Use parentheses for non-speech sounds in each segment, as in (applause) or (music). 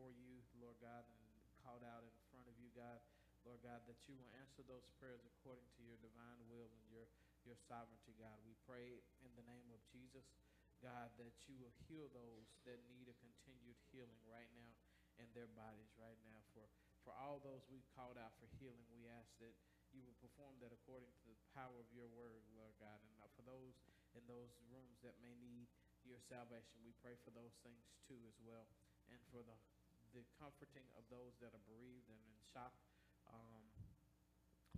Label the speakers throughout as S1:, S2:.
S1: before you, Lord God, and called out in front of you, God. Lord God, that you will answer those prayers according to your divine will and your, your sovereignty, God. We pray in the name of Jesus, God, that you will heal those that need a continued healing right now in their bodies right now. For, for all those we've called out for healing, we ask that you will perform that according to the power of your word, Lord God. And for those in those rooms that may need your salvation, we pray for those things too as well. And for the, the comforting of those that are bereaved and in shock um,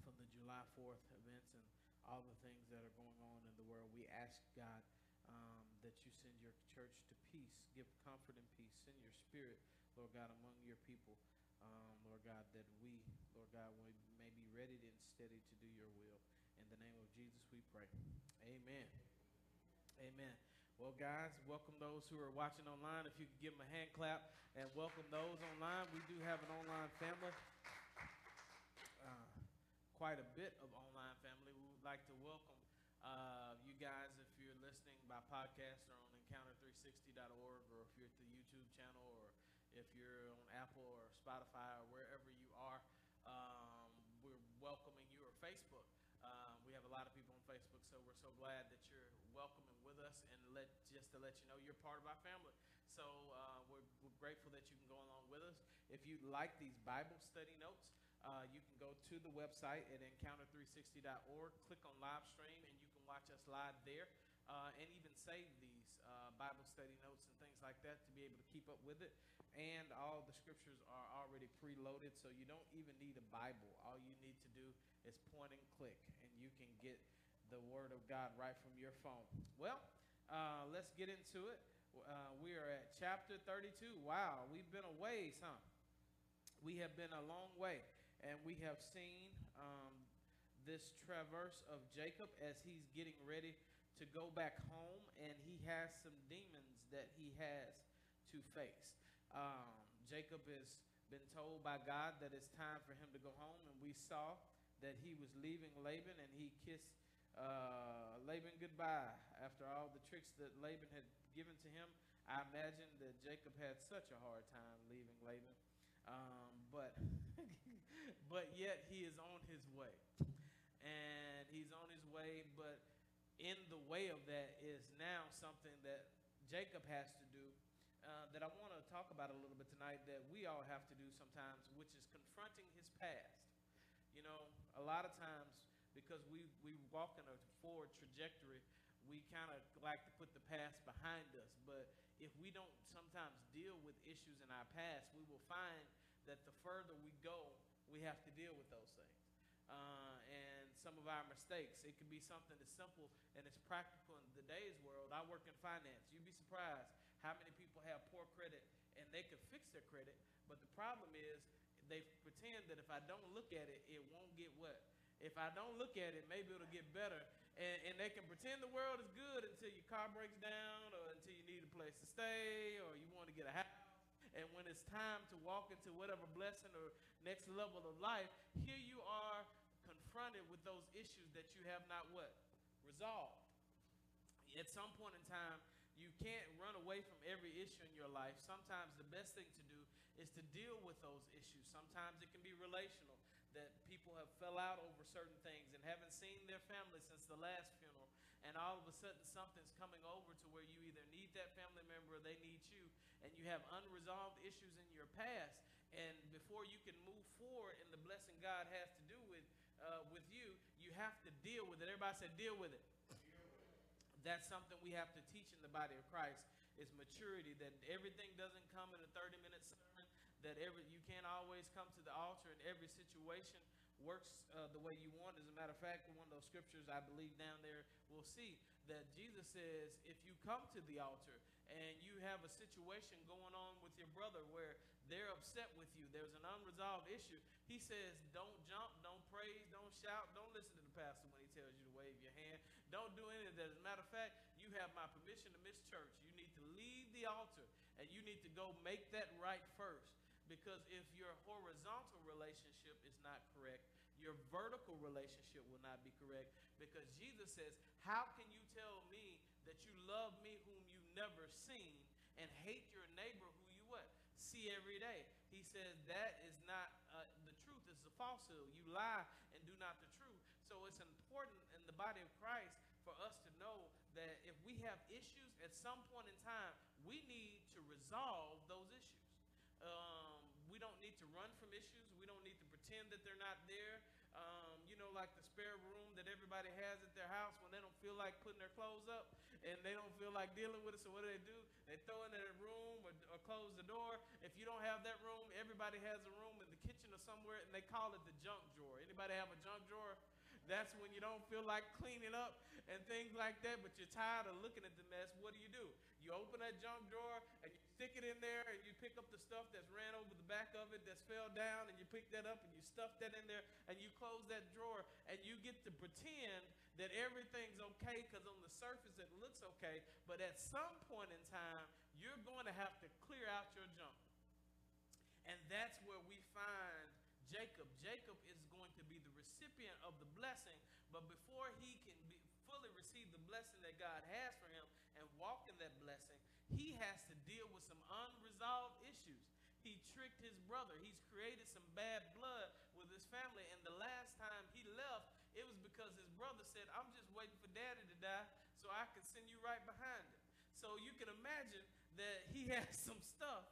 S1: from the July 4th events and all the things that are going on in the world. We ask God um, that you send your church to peace, give comfort and peace, send your spirit, Lord God, among your people. Um, Lord God, that we, Lord God, we may be ready and steady to do your will. In the name of Jesus, we pray. Amen. Amen. Well, guys, welcome those who are watching online. If you could give them a hand clap and welcome those online. We do have an online family, uh, quite a bit of online family. We would like to welcome uh, you guys if you're listening by podcast or on encounter360.org or if you're at the YouTube channel or if you're on Apple or Spotify or wherever you are. Um, we're welcoming you or Facebook. Um, we have a lot of people on Facebook, so we're so glad that you're us. And let just to let you know, you're part of our family. So uh, we're, we're, grateful that you can go along with us. If you'd like these Bible study notes, uh, you can go to the website at encounter360.org, click on live stream, and you can watch us live there. Uh, and even save these uh, Bible study notes and things like that to be able to keep up with it and all the scriptures are already preloaded, so you don't even need a Bible. All you need to do is point and click, and you can get the Word of God right from your phone. Well, uh, let's get into it. Uh, we are at chapter 32. Wow, we've been a ways, huh? We have been a long way, and we have seen um, this traverse of Jacob as he's getting ready to go back home, and he has some demons that he has to face. Um, Jacob has been told by God that it's time for him to go home, and we saw that he was leaving Laban, and he kissed uh, Laban goodbye after all the tricks that Laban had given to him. I imagine that Jacob had such a hard time leaving Laban, um, but (laughs) but yet he is on his way, and he's on his way. But in the way of that is now something that Jacob has to do uh, that I want to talk about a little bit tonight that we all have to do sometimes, which is confronting his past. You know, a lot of times because we, we walk in a forward trajectory, we kind of like to put the past behind us. But if we don't sometimes deal with issues in our past, we will find that the further we go, we have to deal with those things. Uh, and some of our mistakes. It can be something as simple and as practical in today's world. I work in finance. You'd be surprised how many people have poor credit and they can fix their credit, but the problem is they pretend that if I don't look at it, it won't get what? If I don't look at it, maybe it'll get better. And, and they can pretend the world is good until your car breaks down or until you need a place to stay or you want to get a house. And when it's time to walk into whatever blessing or next level of life, here you are confronted with those issues that you have not what? Resolved. At some point in time, you can't run away from every issue in your life. Sometimes the best thing to do is to deal with those issues. Sometimes it can be relational, that people have fell out over certain things and haven't seen their family since the last funeral. And all of a sudden something's coming over to where you either need that family member or they need you. And you have unresolved issues in your past. And before you can move forward in the blessing God has to do with, uh, with you, you have to deal with it. Everybody said, deal with it that's something we have to teach in the body of Christ is maturity that everything doesn't come in a 30 minute sermon that every you can't always come to the altar in every situation works uh, the way you want as a matter of fact one of those scriptures i believe down there we'll see that jesus says if you come to the altar and you have a situation going on with your brother where they're upset with you there's an unresolved issue he says don't jump don't praise don't shout don't listen to the pastor when he tells you to wave your hand don't do any of that. As a matter of fact, you have my permission to miss church. You need to leave the altar and you need to go make that right first. Because if your horizontal relationship is not correct, your vertical relationship will not be correct. Because Jesus says, How can you tell me that you love me whom you've never seen and hate your neighbor who you what? See every day. He says that is not uh, the truth, it's a falsehood. You lie and do not the truth. So it's important in the body of Christ for us to know that if we have issues at some point in time, we need to resolve those issues. Um, don't need to run from issues. We don't need to pretend that they're not there. Um, you know, like the spare room that everybody has at their house when they don't feel like putting their clothes up and they don't feel like dealing with it. So what do they do? They throw in a room or, or close the door. If you don't have that room, everybody has a room in the kitchen or somewhere, and they call it the junk drawer. Anybody have a junk drawer? That's when you don't feel like cleaning up and things like that, but you're tired of looking at the mess. What do you do? You open that junk drawer and you stick it in there and you pick up the stuff that's ran over the back of it that's fell down and you pick that up and you stuff that in there and you close that drawer and you get to pretend that everything's okay because on the surface it looks okay, but at some point in time, you're going to have to clear out your junk. And that's where we find Jacob. Jacob is going to be the recipient of the blessing, but before he can be, fully receive the blessing that God has for him and walk in that blessing, he has to deal with some unresolved issues. He tricked his brother. He's created some bad blood with his family. And the last time he left, it was because his brother said, I'm just waiting for daddy to die so I can send you right behind him. So you can imagine that he (laughs) has some stuff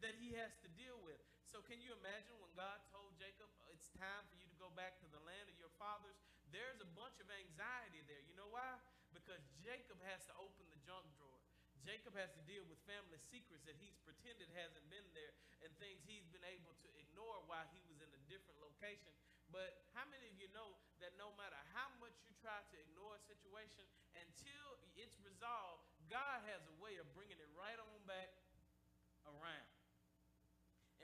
S1: that he has to deal with. So can you imagine when God told Jacob, uh, it's time for you to go back to the land of your fathers? There's a bunch of anxiety there. You know why? Because Jacob has to open the junk drawer. Jacob has to deal with family secrets that he's pretended hasn't been there and things he's been able to ignore while he was in a different location. But how many of you know that no matter how much you try to ignore a situation, until it's resolved, God has a way of bringing it right on back around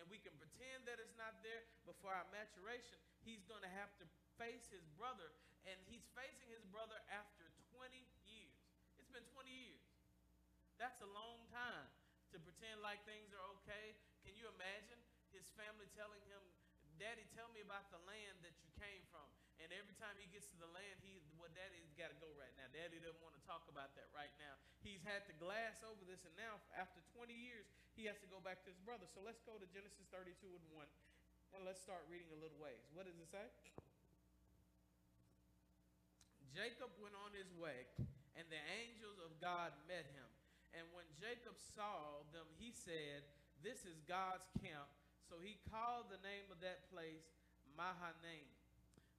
S1: and we can pretend that it's not there, but for our maturation, he's going to have to face his brother, and he's facing his brother after 20 years. It's been 20 years. That's a long time to pretend like things are okay. Can you imagine his family telling him, Daddy, tell me about the land that you came from? And every time he gets to the land, he well, Daddy's got to go right now. Daddy doesn't want to talk about that right now. He's had to glass over this, and now after 20 years, he has to go back to his brother. So let's go to Genesis 32 and 1, and let's start reading a little ways. What does it say? Jacob went on his way, and the angels of God met him. And when Jacob saw them, he said, This is God's camp. So he called the name of that place Mahanaim.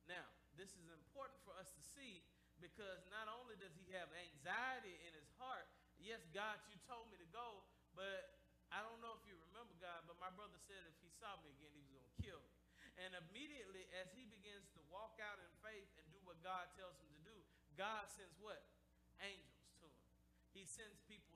S1: Now, this is important for us to see because not only does he have anxiety in his heart, yes, God, you told me to go, but I don't know if you remember God, but my brother said if he saw me again, he was going to kill me. And immediately, as he begins to walk out in faith and do what God tells him to do, God sends what? Angels to him. He sends people.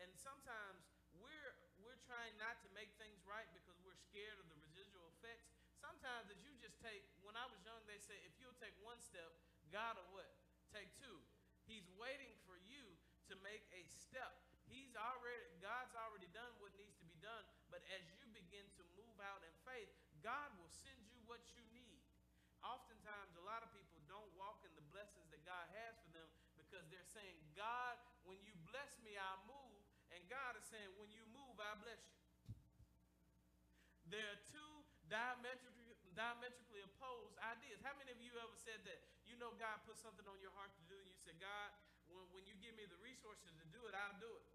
S1: And sometimes we're we're trying not to make things right because we're scared of the residual effects. Sometimes if you just take, when I was young, they say if you'll take one step, God will what? Take two. He's waiting for you to make a step He's already, God's already done what needs to be done. But as you begin to move out in faith, God will send you what you need. Oftentimes, a lot of people don't walk in the blessings that God has for them because they're saying, God, when you bless me, I'll move. And God is saying, when you move, I bless you. There are two diametrically, diametrically opposed ideas. How many of you ever said that? You know God put something on your heart to do, and you said, God, when, when you give me the resources to do it, I'll do it.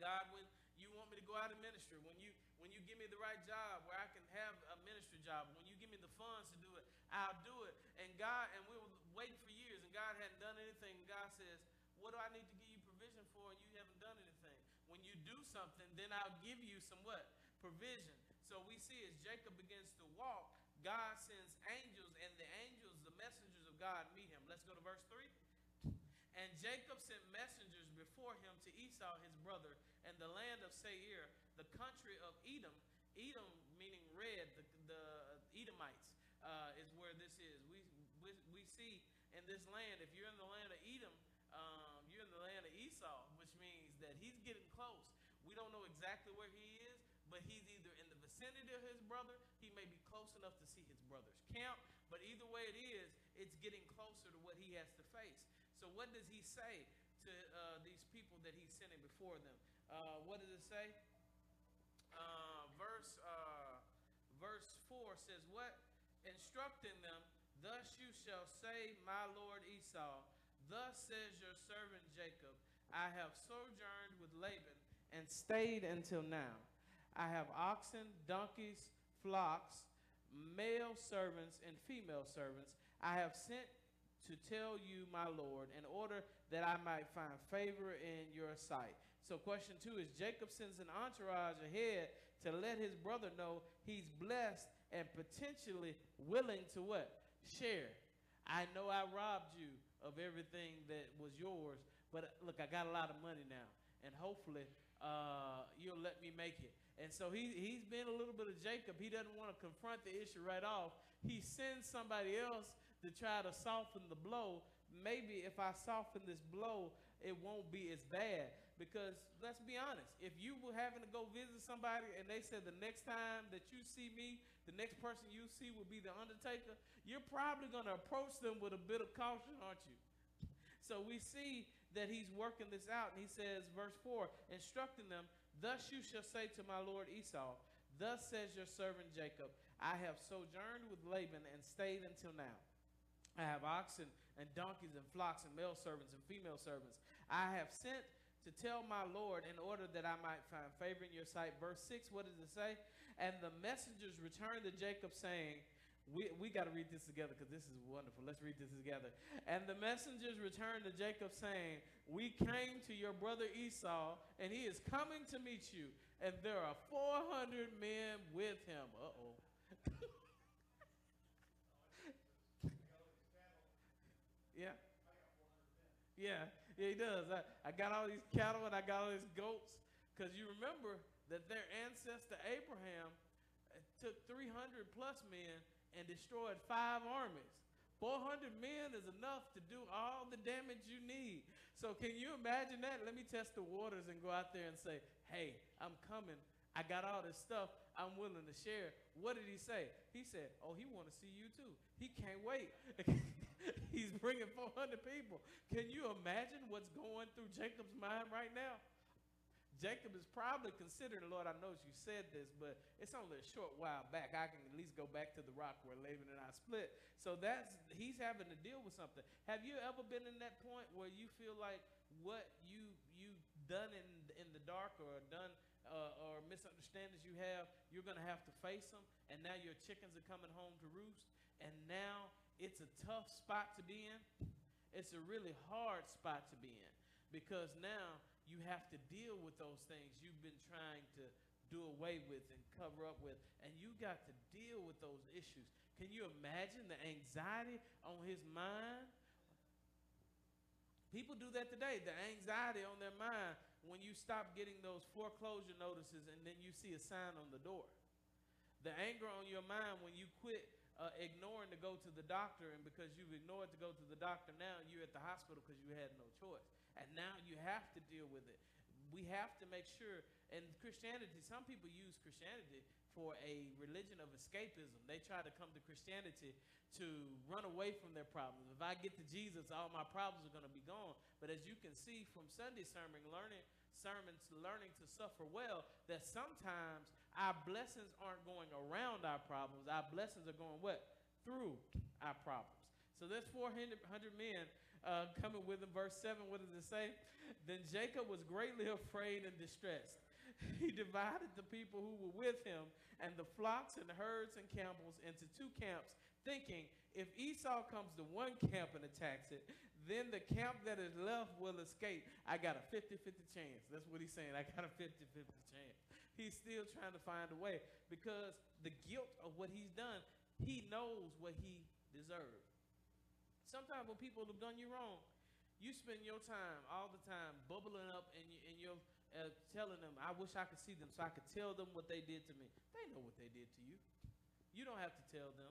S1: God, when you want me to go out in ministry, when you when you give me the right job where I can have a ministry job, when you give me the funds to do it, I'll do it. And God, and we were waiting for years, and God hadn't done anything. And God says, What do I need to give you provision for? And you haven't done anything. When you do something, then I'll give you some what? Provision. So we see as Jacob begins to walk, God sends angels, and the angels, the messengers of God, meet him. Let's go to verse 3. And Jacob sent messengers before him to Esau his brother and the land of Seir, the country of Edom. Edom meaning red, the, the Edomites uh, is where this is. We, we, we see in this land, if you're in the land of Edom, um, you're in the land of Esau, exactly where he is, but he's either in the vicinity of his brother, he may be close enough to see his brother's camp, but either way it is, it's getting closer to what he has to face. So, what does he say to uh, these people that he's sending before them? Uh, what does it say? Uh, verse, uh, verse 4 says, What? Instructing them, Thus you shall say, My lord Esau, Thus says your servant Jacob, I have sojourned with Laban and stayed until now. I have oxen, donkeys, flocks, male servants, and female servants. I have sent to tell you, my Lord, in order that I might find favor in your sight. So, question two is Jacob sends an entourage ahead to let his brother know he's blessed and potentially willing to what? Share. I know I robbed you of everything that was yours, but uh, look, I got a lot of money now, and hopefully uh, you'll let me make it. And so he, he's been a little bit of Jacob. He doesn't want to confront the issue right off. He sends somebody else to try to soften the blow. Maybe if I soften this blow, it won't be as bad. Because let's be honest, if you were having to go visit somebody and they said the next time that you see me, the next person you see will be the undertaker, you're probably going to approach them with a bit of caution, aren't you? So we see that he's working this out, and he says, verse 4 instructing them, Thus you shall say to my Lord Esau, Thus says your servant Jacob, I have sojourned with Laban and stayed until now. I have oxen and donkeys and flocks and male servants and female servants. I have sent to tell my Lord in order that I might find favor in your sight. Verse 6, what does it say? And the messengers returned to Jacob, saying, we, we got to read this together because this is wonderful. Let's read this together. And the messengers returned to Jacob, saying, We came to your brother Esau, and he is coming to meet you, and there are 400 men with him. Uh oh. (laughs) yeah. Yeah, yeah, he does. I, I got all these cattle and I got all these goats. Because you remember that their ancestor Abraham uh, took 300 plus men and destroyed five armies. 400 men is enough to do all the damage you need. So, can you imagine that? Let me test the waters and go out there and say, Hey, I'm coming. I got all this stuff. I'm willing to share. What did he say? He said, Oh, he want to see you too. He can't wait. (laughs) He's bringing 400 people. Can you imagine what's going through Jacob's mind right now? Jacob is probably considering, Lord, I know you said this, but it's only a short while back. I can at least go back to the rock where Laban and I split. So that's he's having to deal with something. Have you ever been in that point where you feel like what you you done in in the dark or done uh, or misunderstandings you have, you're going to have to face them, and now your chickens are coming home to roost, and now it's a tough spot to be in. It's a really hard spot to be in because now you have to deal with those things you've been trying to do away with and cover up with, and you got to deal with those issues. Can you imagine the anxiety on his mind? People do that today, the anxiety on their mind when you stop getting those foreclosure notices and then you see a sign on the door. The anger on your mind when you quit uh, ignoring to go to the doctor, and because you've ignored to go to the doctor, now you're at the hospital because you had no choice. And now you have to deal with it. We have to make sure, and Christianity, some people use Christianity for a religion of escapism. They try to come to Christianity to run away from their problems. If I get to Jesus, all my problems are going to be gone. But as you can see from Sunday sermon, learning sermons, learning to suffer well, that sometimes our blessings aren't going around our problems. Our blessings are going what? Through our problems. So there's 400 men uh, coming with him. Verse 7, what does it say? Then Jacob was greatly afraid and distressed. (laughs) He divided the people who were with him and the flocks and herds and camels into two camps, thinking, if Esau comes to one camp and attacks it, then the camp that is left will escape. I got a 50 50 chance. That's what he's saying. I got a 50 50 chance he's still trying to find a way because the guilt of what he's done, he knows what he deserves. Sometimes when people have done you wrong, you spend your time all the time bubbling up and, you, and you're uh, telling them, I wish I could see them so I could tell them what they did to me. They know what they did to you. You don't have to tell them.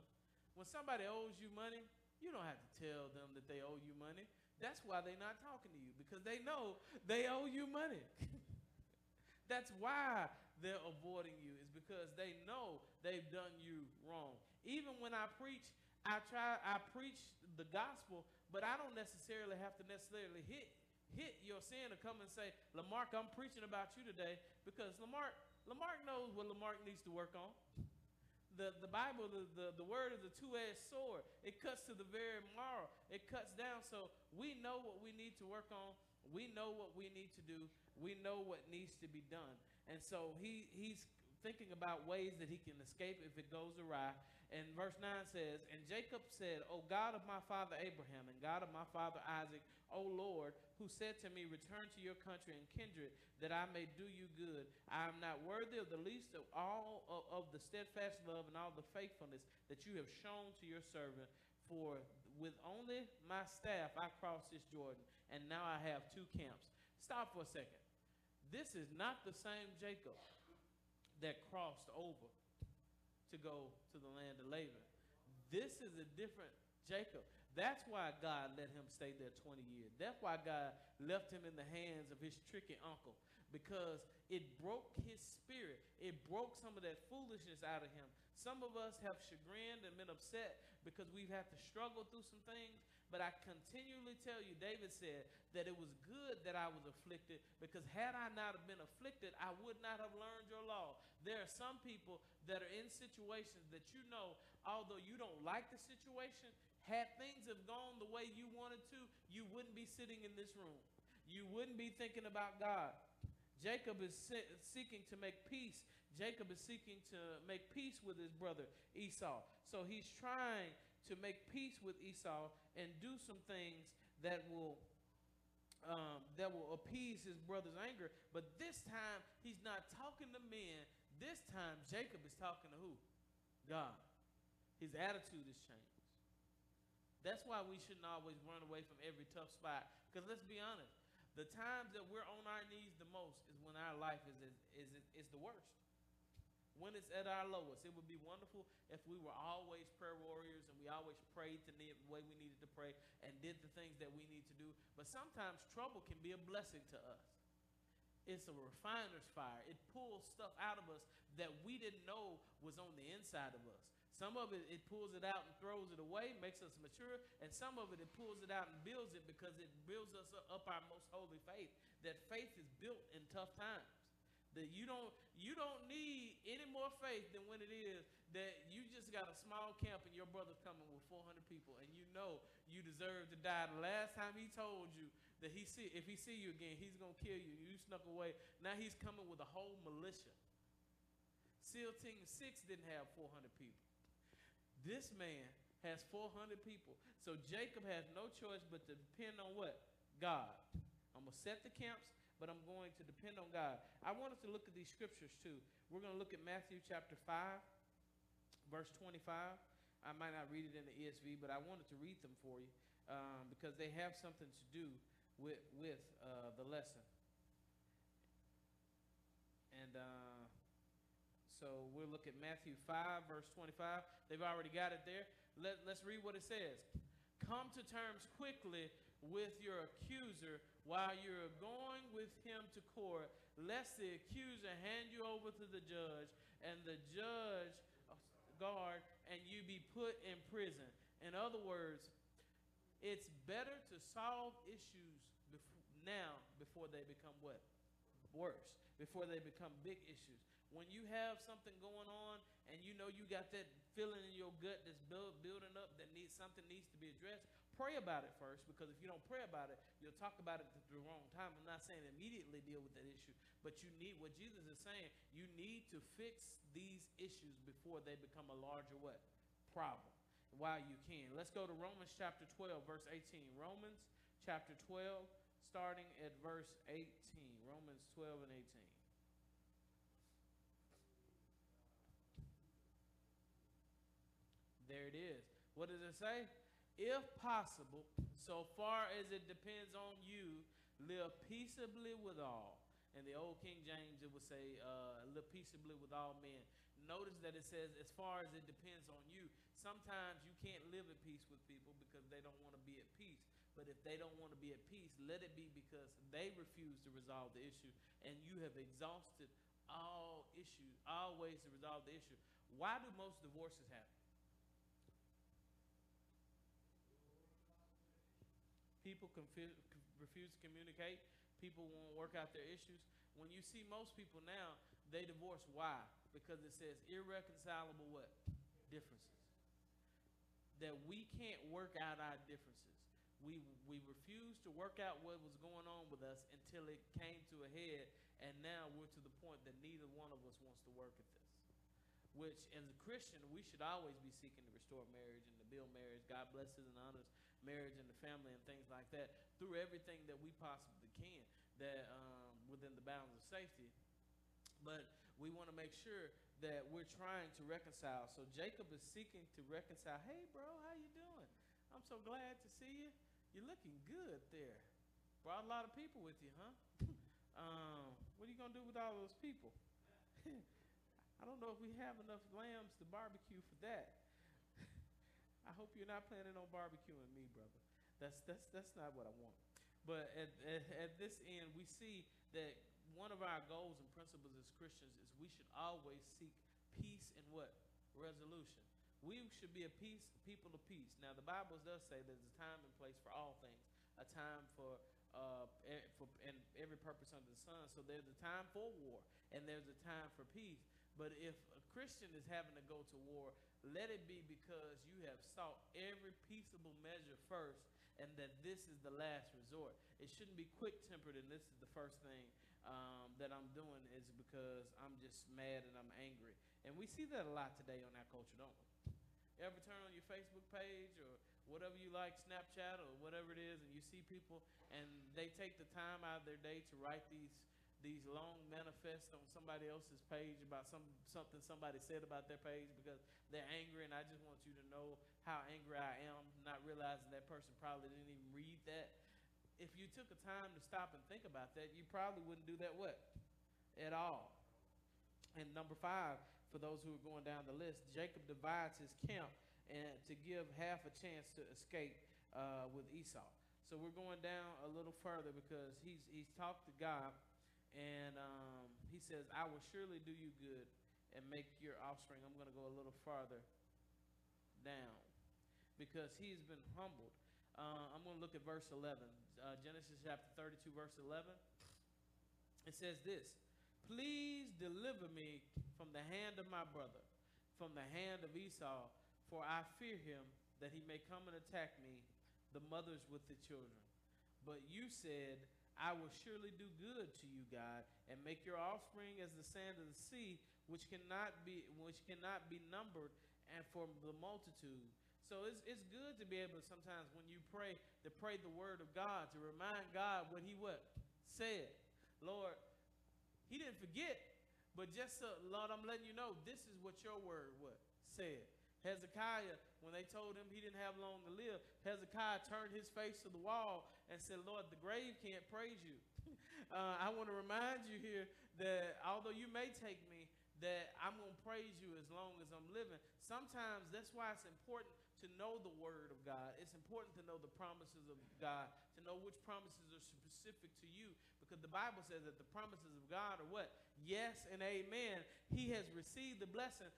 S1: When somebody owes you money, you don't have to tell them that they owe you money. That's why they're not talking to you because they know they owe you money. (laughs) That's why they're avoiding you is because they know they've done you wrong. Even when I preach, I try I preach the gospel, but I don't necessarily have to necessarily hit hit your sin to come and say, Lamarck, I'm preaching about you today, because Lamarck Lamarck knows what Lamarck needs to work on. the, the Bible, the, the, the word is a two-edged sword. It cuts to the very marrow. It cuts down. So we know what we need to work on. We know what we need to do. We know what needs to be done. And so he, he's thinking about ways that he can escape if it goes awry. And verse 9 says, And Jacob said, O God of my father Abraham and God of my father Isaac, O Lord, who said to me, Return to your country and kindred, that I may do you good. I am not worthy of the least of all of, of the steadfast love and all the faithfulness that you have shown to your servant. For with only my staff I crossed this Jordan, and now I have two camps. Stop for a second. This is not the same Jacob that crossed over to go to the land of Laban. This is a different Jacob. That's why God let him stay there 20 years. That's why God left him in the hands of his tricky uncle because it broke his spirit. It broke some of that foolishness out of him. Some of us have chagrined and been upset because we've had to struggle through some things. But I continually tell you, David said that it was good that I was afflicted because had I not have been afflicted, I would not have learned your law. There are some people that are in situations that you know, although you don't like the situation, had things have gone the way you wanted to, you wouldn't be sitting in this room. You wouldn't be thinking about God. Jacob is seeking to make peace. Jacob is seeking to make peace with his brother Esau. So he's trying to make peace with Esau and do some things that will um, that will appease his brother's anger. But this time he's not talking to men. This time Jacob is talking to who? God. His attitude has changed. That's why we shouldn't always run away from every tough spot. Because let's be honest, the times that we're on our knees the most is when our life is, is, is, is the worst when it's at our lowest. It would be wonderful if we were always prayer warriors and we always prayed the way we needed to pray and did the things that we need to do. But sometimes trouble can be a blessing to us. It's a refiner's fire. It pulls stuff out of us that we didn't know was on the inside of us. Some of it, it pulls it out and throws it away, makes us mature. And some of it, it pulls it out and builds it because it builds us up our most holy faith. That faith is built in tough times. That you don't you don't need any more faith than when it is that you just got a small camp and your brother's coming with 400 people and you know you deserve to die. The last time he told you that he see if he see you again, he's gonna kill you. You snuck away. Now he's coming with a whole militia. SEAL Team 6 didn't have 400 people. This man has 400 people. So Jacob has no choice but to depend on what? God. I'm to set the camps but I'm going to depend on God. I want us to look at these scriptures too. We're going to look at Matthew chapter 5, verse 25. I might not read it in the ESV, but I wanted to read them for you um, because they have something to do with, with uh, the lesson. And uh, so we'll look at Matthew 5, verse 25. They've already got it there. Let, let's read what it says. Come to terms quickly with your accuser while you're going with him to court, lest the accuser hand you over to the judge and the judge guard and you be put in prison. In other words, it's better to solve issues now before they become what? Worse, before they become big issues. When you have something going on and you know you got that feeling in your gut that's build, building up that needs something needs to be addressed, pray about it first because if you don't pray about it, you'll talk about it at the wrong time. I'm not saying immediately deal with that issue, but you need what Jesus is saying, you need to fix these issues before they become a larger what? Problem. While you can. Let's go to Romans chapter 12, verse 18. Romans chapter 12, starting at verse 18. Romans 12 and 18. There it is. What does it say? If possible, so far as it depends on you, live peaceably with all. In the old King James, it would say, uh, live peaceably with all men. Notice that it says, as far as it depends on you. Sometimes you can't live at peace with people because they don't want to be at peace. But if they don't want to be at peace, let it be because they refuse to resolve the issue and you have exhausted all issues, all ways to resolve the issue. Why do most divorces happen? People refuse to communicate. People won't work out their issues. When you see most people now, they divorce. Why? Because it says irreconcilable what? Differences. That we can't work out our differences. We, we refused to work out what was going on with us until it came to a head, and now we're to the point that neither one of us wants to work at this. Which, as a Christian, we should always be seeking to restore marriage and to build marriage. God blesses and honors marriage and the family and things like that through everything that we possibly can that um, within the bounds of safety. But we want to make sure that we're trying to reconcile. So Jacob is seeking to reconcile. Hey, bro, how you doing? I'm so glad to see you. You're looking good there. Brought a lot of people with you, huh? (laughs) um, what are you gonna do with all those people? (laughs) I don't know if we have enough lambs to barbecue for that. I hope you're not planning on barbecuing me, brother. That's that's that's not what I want. But at, at, at this end, we see that one of our goals and principles as Christians is we should always seek peace and what resolution. We should be a peace people of peace. Now the Bible does say there's a time and place for all things, a time for uh, for and every purpose under the sun. So there's a time for war and there's a time for peace. But if a Christian is having to go to war, let it be because you have sought every peaceable measure first and that this is the last resort. It shouldn't be quick tempered and this is the first thing um, that I'm doing is because I'm just mad and I'm angry. And we see that a lot today on our culture, don't we? Ever turn on your Facebook page or whatever you like, Snapchat or whatever it is, and you see people and they take the time out of their day to write these these long manifests on somebody else's page about some something somebody said about their page because they're angry and I just want you to know how angry I am, not realizing that person probably didn't even read that. If you took a time to stop and think about that, you probably wouldn't do that what? At all. And number five, for those who are going down the list, Jacob divides his camp and to give half a chance to escape uh, with Esau. So we're going down a little further because he's he's talked to God and um, he says, I will surely do you good and make your offspring. I'm going to go a little farther down because he's been humbled. Uh, I'm going to look at verse 11. Uh, Genesis chapter 32, verse 11. It says this Please deliver me from the hand of my brother, from the hand of Esau, for I fear him that he may come and attack me, the mothers with the children. But you said, I will surely do good to you, God, and make your offspring as the sand of the sea, which cannot be which cannot be numbered, and for the multitude. So it's, it's good to be able to sometimes when you pray to pray the word of God, to remind God what he what said. Lord, he didn't forget, but just so, Lord, I'm letting you know this is what your word what said. Hezekiah, when they told him he didn't have long to live, Hezekiah turned his face to the wall and said, Lord, the grave can't praise you. (laughs) uh, I want to remind you here that although you may take me, that I'm going to praise you as long as I'm living. Sometimes that's why it's important to know the word of God. It's important to know the promises of God, to know which promises are specific to you, because the Bible says that the promises of God are what? Yes and amen. He has received the blessing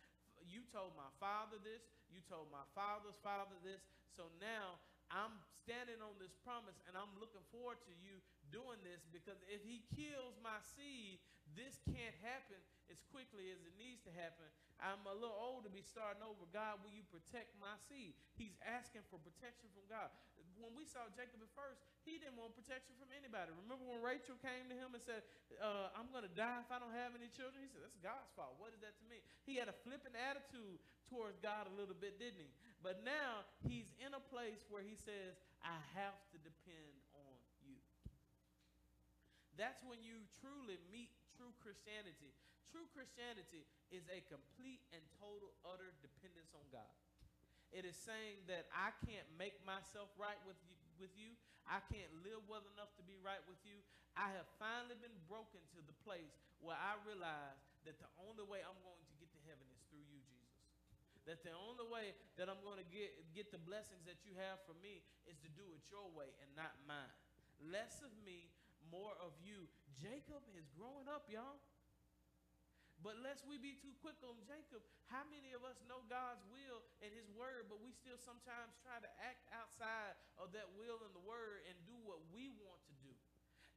S1: you told my father this, you told my father's father this. So now I'm standing on this promise and I'm looking forward to you doing this because if he kills my seed, this can't happen as quickly as it needs to happen. I'm a little old to be starting over. God, will you protect my seed? He's asking for protection from God when we saw Jacob at first, he didn't want protection from anybody. Remember when Rachel came to him and said, uh, I'm going to die if I don't have any children? He said, That's God's fault. What is that to me? He had a flippant attitude towards God a little bit, didn't he? But now he's in a place where he says, I have to depend on you. That's when you truly meet true Christianity. True Christianity is a complete and total, utter dependence on God. It is saying that I can't make myself right with you, with you. I can't live well enough to be right with you. I have finally been broken to the place where I realize that the only way I'm going to get to heaven is through you, Jesus. That the only way that I'm going to get, get the blessings that you have for me is to do it your way and not mine. Less of me, more of you. Jacob is growing up, y'all. But lest we be too quick on Jacob, how many of us know God's will and his word, but we still sometimes try to act outside of that will and the word and do what we want?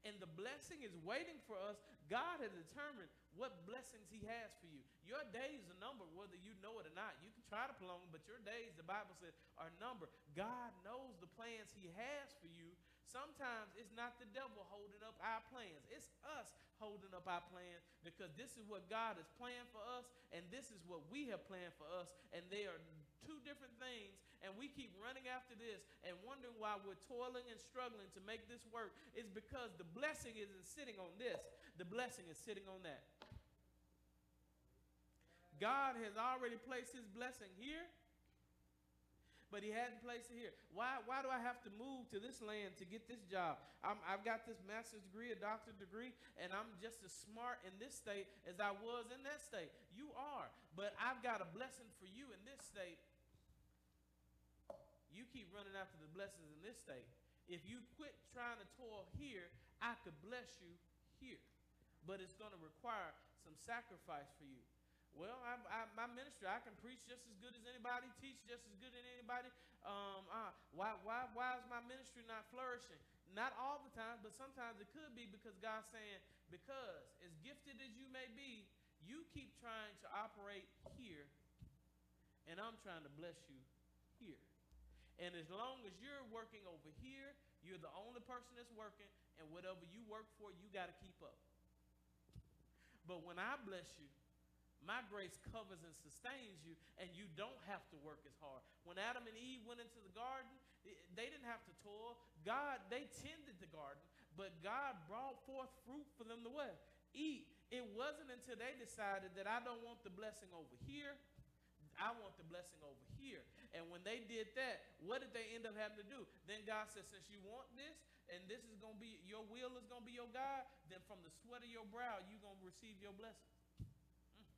S1: And the blessing is waiting for us, God has determined what blessings He has for you. Your days are numbered, whether you know it or not. You can try to prolong, but your days, the Bible says, are numbered. God knows the plans He has for you. Sometimes it's not the devil holding up our plans, it's us holding up our plans because this is what God has planned for us, and this is what we have planned for us, and they are two different things and we keep running after this and wondering why we're toiling and struggling to make this work is because the blessing isn't sitting on this, the blessing is sitting on that. God has already placed his blessing here, but he hadn't placed it here. Why, why do I have to move to this land to get this job? i have got this master's degree, a doctorate degree, and I'm just as smart in this state as I was in that state. You are, but I've got a blessing for you in this state you keep running after the blessings in this state. If you quit trying to toil here, I could bless you here. But it's going to require some sacrifice for you. Well, I, I, my ministry, I can preach just as good as anybody, teach just as good as anybody. Um, uh, why, why, why is my ministry not flourishing? Not all the time, but sometimes it could be because God's saying, because as gifted as you may be, you keep trying to operate here, and I'm trying to bless you here. And as long as you're working over here, you're the only person that's working, and whatever you work for, you got to keep up. But when I bless you, my grace covers and sustains you, and you don't have to work as hard. When Adam and Eve went into the garden, they didn't have to toil. God, they tended the garden, but God brought forth fruit for them to what? Eat. It wasn't until they decided that I don't want the blessing over here, I want the blessing over here. And when they did that, what did they end up having to do? Then God said, since you want this, and this is going to be, your will is going to be your God, then from the sweat of your brow, you're going to receive your blessing. Mm.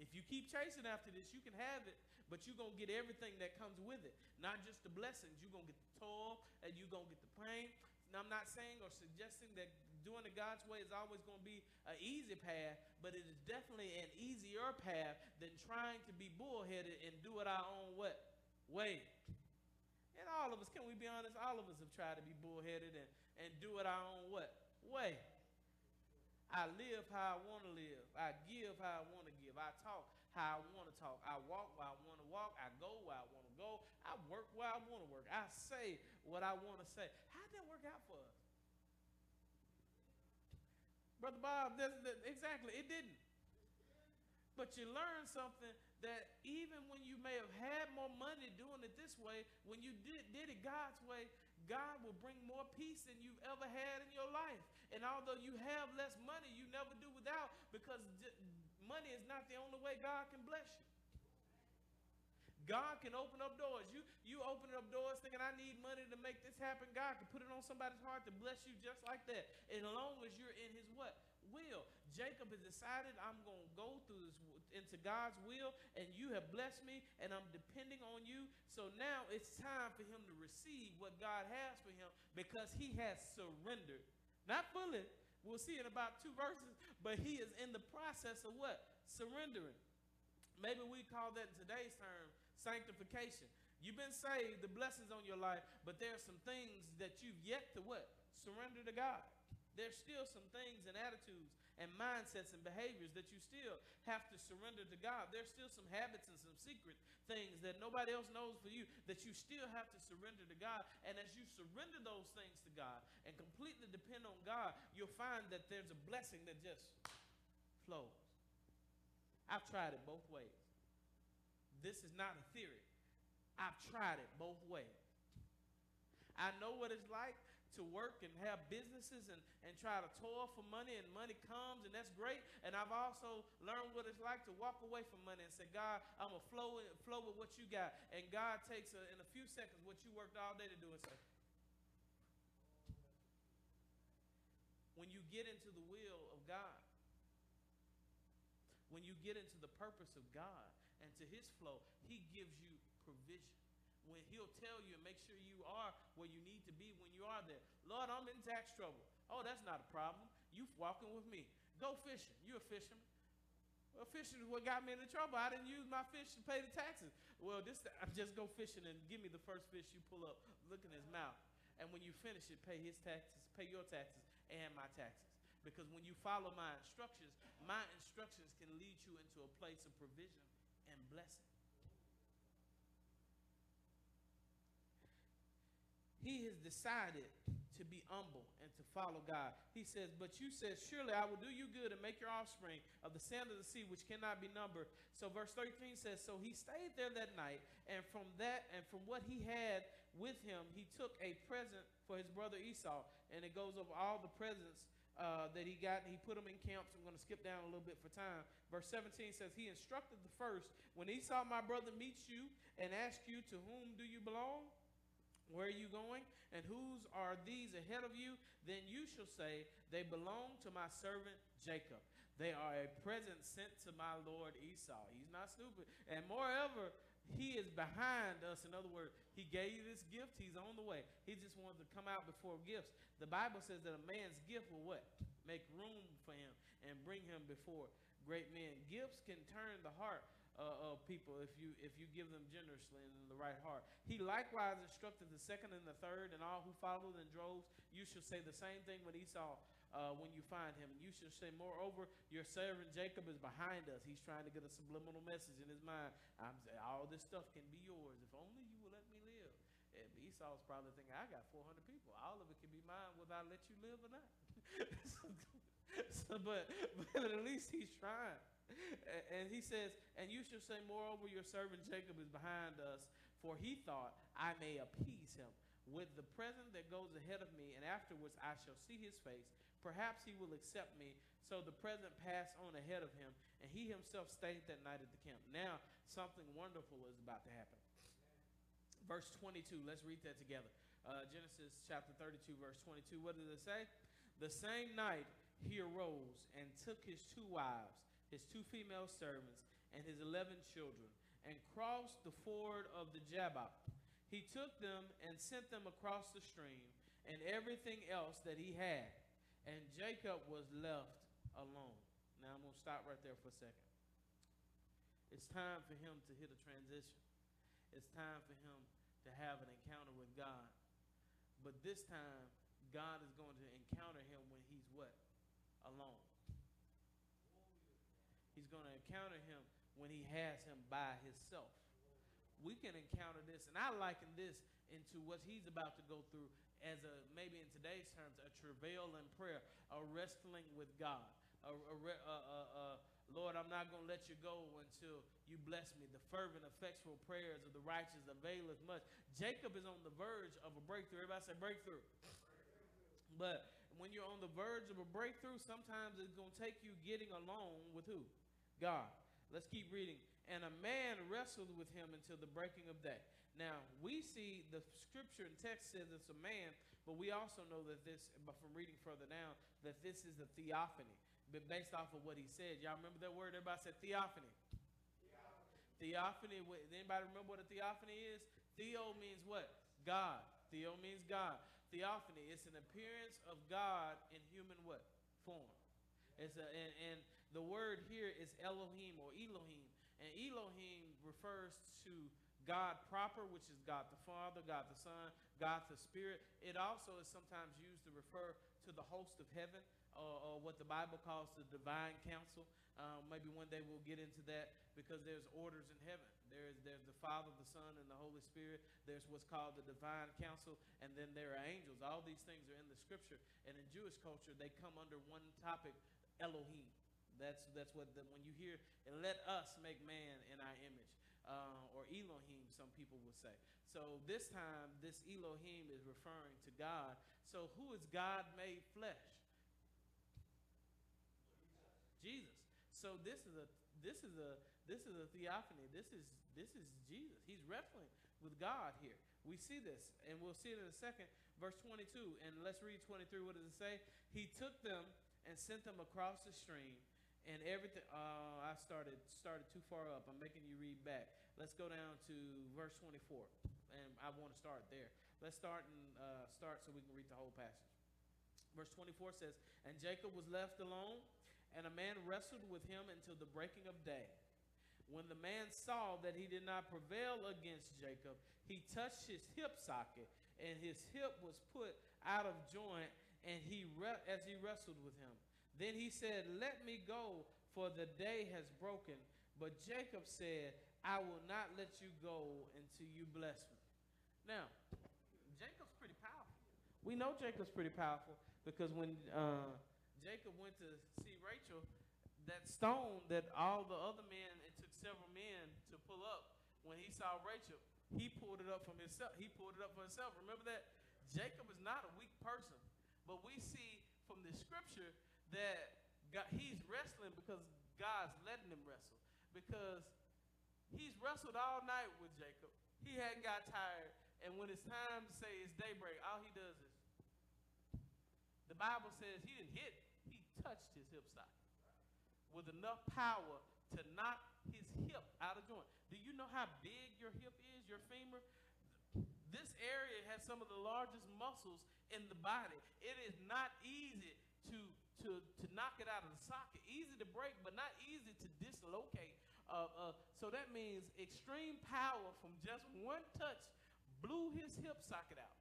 S1: If you keep chasing after this, you can have it, but you're going to get everything that comes with it. Not just the blessings. You're going to get the toil, and you're going to get the pain. Now, I'm not saying or suggesting that doing it God's way is always going to be an easy path, but it is definitely an easier path than trying to be bullheaded and do it our own what? way. And all of us, can we be honest? All of us have tried to be bullheaded and, and do it our own what? way. I live how I want to live. I give how I want to give. I talk how I want to talk. I walk where I want to walk. I go where I want to go. I work where I want to work. I say what I want to say. How did that work out for us? Brother Bob, that, that, exactly, it didn't. But you learn something that even when you may have had more money doing it this way, when you did, did it God's way, God will bring more peace than you've ever had in your life. And although you have less money, you never do without because money is not the only way God can bless you. God can open up doors. You you open up doors thinking I need money to make this happen. God can put it on somebody's heart to bless you just like that. As long as you're in his what? Will. Jacob has decided I'm going to go through this into God's will and you have blessed me and I'm depending on you. So now it's time for him to receive what God has for him because he has surrendered. Not fully. We'll see in about two verses, but he is in the process of what? Surrendering. Maybe we call that in today's term sanctification. You've been saved, the blessings on your life, but there are some things that you've yet to what? Surrender to God. There's still some things and attitudes and mindsets and behaviors that you still have to surrender to God. There's still some habits and some secret things that nobody else knows for you that you still have to surrender to God. And as you surrender those things to God and completely depend on God, you'll find that there's a blessing that just flows. I've tried it both ways. This is not a theory. I've tried it both ways. I know what it's like to work and have businesses and, and try to toil for money and money comes and that's great. And I've also learned what it's like to walk away from money and say, God, I'm going to flow, flow with what you got. And God takes a, in a few seconds what you worked all day to do and say, when you get into the will of God, when you get into the purpose of God, and to his flow, he gives you provision. When he'll tell you and make sure you are where you need to be when you are there. Lord, I'm in tax trouble. Oh, that's not a problem. You walking with me. Go fishing. You're a fisherman. Well, fishing is what got me into trouble. I didn't use my fish to pay the taxes. Well, this I just go fishing and give me the first fish you pull up. Look in his mouth. And when you finish it, pay his taxes, pay your taxes, and my taxes. Because when you follow my instructions, my instructions can lead you into a place of provision and blessing. He has decided to be humble and to follow God. He says, But you said, Surely I will do you good and make your offspring of the sand of the sea, which cannot be numbered. So verse 13 says, So he stayed there that night, and from that and from what he had with him, he took a present for his brother Esau. And it goes over all the presents uh, that he got, he put them in camps. I'm going to skip down a little bit for time. Verse 17 says, He instructed the first, When Esau, my brother, meets you and asks you, To whom do you belong? Where are you going? And whose are these ahead of you? Then you shall say, They belong to my servant Jacob. They are a present sent to my Lord Esau. He's not stupid. And moreover, he is behind us. In other words, he gave you this gift. He's on the way. He just wanted to come out before gifts. The Bible says that a man's gift will what? Make room for him and bring him before great men. Gifts can turn the heart uh, of people if you if you give them generously and in the right heart. He likewise instructed the second and the third and all who followed in droves. You shall say the same thing when Esau. Uh, when you find him, and you shall say, Moreover, your servant Jacob is behind us. He's trying to get a subliminal message in his mind. I'm saying all this stuff can be yours if only you will let me live. And Esau's probably thinking, I got 400 people. All of it can be mine whether I let you live or not. (laughs) so, but, but at least he's trying. And he says, And you shall say, Moreover, your servant Jacob is behind us, for he thought, I may appease him with the present that goes ahead of me, and afterwards I shall see his face. Perhaps he will accept me. So the present passed on ahead of him, and he himself stayed that night at the camp. Now, something wonderful is about to happen. Verse 22, let's read that together. Uh, Genesis chapter 32, verse 22. What does it say? The same night he arose and took his two wives his two female servants, and his eleven children, and crossed the ford of the Jabbok. He took them and sent them across the stream, and everything else that he had. And Jacob was left alone. Now I'm going to stop right there for a second. It's time for him to hit a transition. It's time for him to have an encounter with God. But this time, God is going to encounter him when he's what? Alone. He's going to encounter him when he has him by himself. We can encounter this, and I liken this into what he's about to go through as a maybe in today's terms a travail in prayer, a wrestling with God. A, a, a, Lord, I'm not going to let you go until you bless me. The fervent, effectual prayers of the righteous avail as much. Jacob is on the verge of a breakthrough. Everybody say breakthrough. But when you're on the verge of a breakthrough, sometimes it's going to take you getting along with who? God. Let's keep reading. And a man wrestled with him until the breaking of day. Now, we see the scripture and text says it's a man, but we also know that this, but from reading further down, that this is a theophany. But based off of what he said, y'all remember that word? Everybody said theophany. Theophany. theophany anybody remember what a theophany is? Theo means what? God. Theo means God. Theophany. It's an appearance of God in human what? Form. It's a, and, and the word here is Elohim or Elohim. And Elohim refers to God proper, which is God the Father, God the Son, God the Spirit. It also is sometimes used to refer to the host of heaven, or, or what the Bible calls the divine council. Um, maybe one day we'll get into that because there's orders in heaven. There's, there's the Father, the Son, and the Holy Spirit. There's what's called the divine council, and then there are angels. All these things are in the scripture. And in Jewish culture, they come under one topic, Elohim. That's that's what the, when you hear and let us make man in our image, uh, or Elohim, some people would say. So this time, this Elohim is referring to God. So who is God made flesh? Jesus. So this is a this is a this is a theophany. This is this is Jesus. He's wrestling with God here. We see this, and we'll see it in a second. Verse 22, and let's read 23. What does it say? He took them and sent them across the stream and everything. Uh, I started started too far up. I'm making you read back. Let's go down to verse 24, and I want to start there. Let's start and uh, start so we can read the whole passage. Verse 24 says, "And Jacob was left alone, and a man wrestled with him until the breaking of day. When the man saw that he did not prevail against Jacob, he touched his hip socket and his hip was put out of joint, and he re- as he wrestled with him. Then he said, Let me go, for the day has broken. But Jacob said, I will not let you go until you bless me. Now, Jacob's pretty powerful. We know Jacob's pretty powerful because when uh, Jacob went to see Rachel, that stone that all the other men, it took several men to pull up. When he saw Rachel, he pulled it up from himself. He pulled it up for himself. Remember that? Jacob is not a weak person. But we see from the scripture that God, he's wrestling because God's letting him wrestle. Because he's wrestled all night with Jacob. He hadn't got tired. And when it's time to say it's daybreak, all he does is the Bible says he didn't hit, he touched his hip socket with enough power to knock his hip out of joint. Do you know how big your hip is, your femur? This area has some of the largest muscles in the body. It is not easy to, to, to knock it out of the socket. Easy to break, but not easy to dislocate. Uh, uh, so that means extreme power from just one touch blew his hip socket out.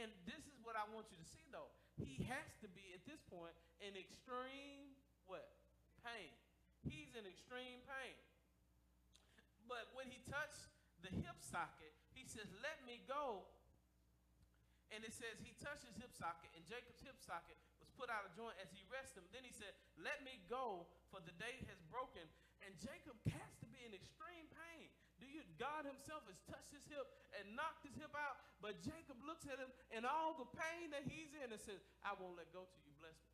S1: And this is what I want you to see, though. He has to be, at this point, in extreme what? Pain. He's in extreme pain. But when he touched the hip socket, he says, Let me go. And it says he touched his hip socket, and Jacob's hip socket put out of joint as he rested him. Then he said, Let me go, for the day has broken. And Jacob has to be in extreme pain. Do you God himself has touched his hip and knocked his hip out, but Jacob looks at him and all the pain that he's in and says, I won't let go till you bless me.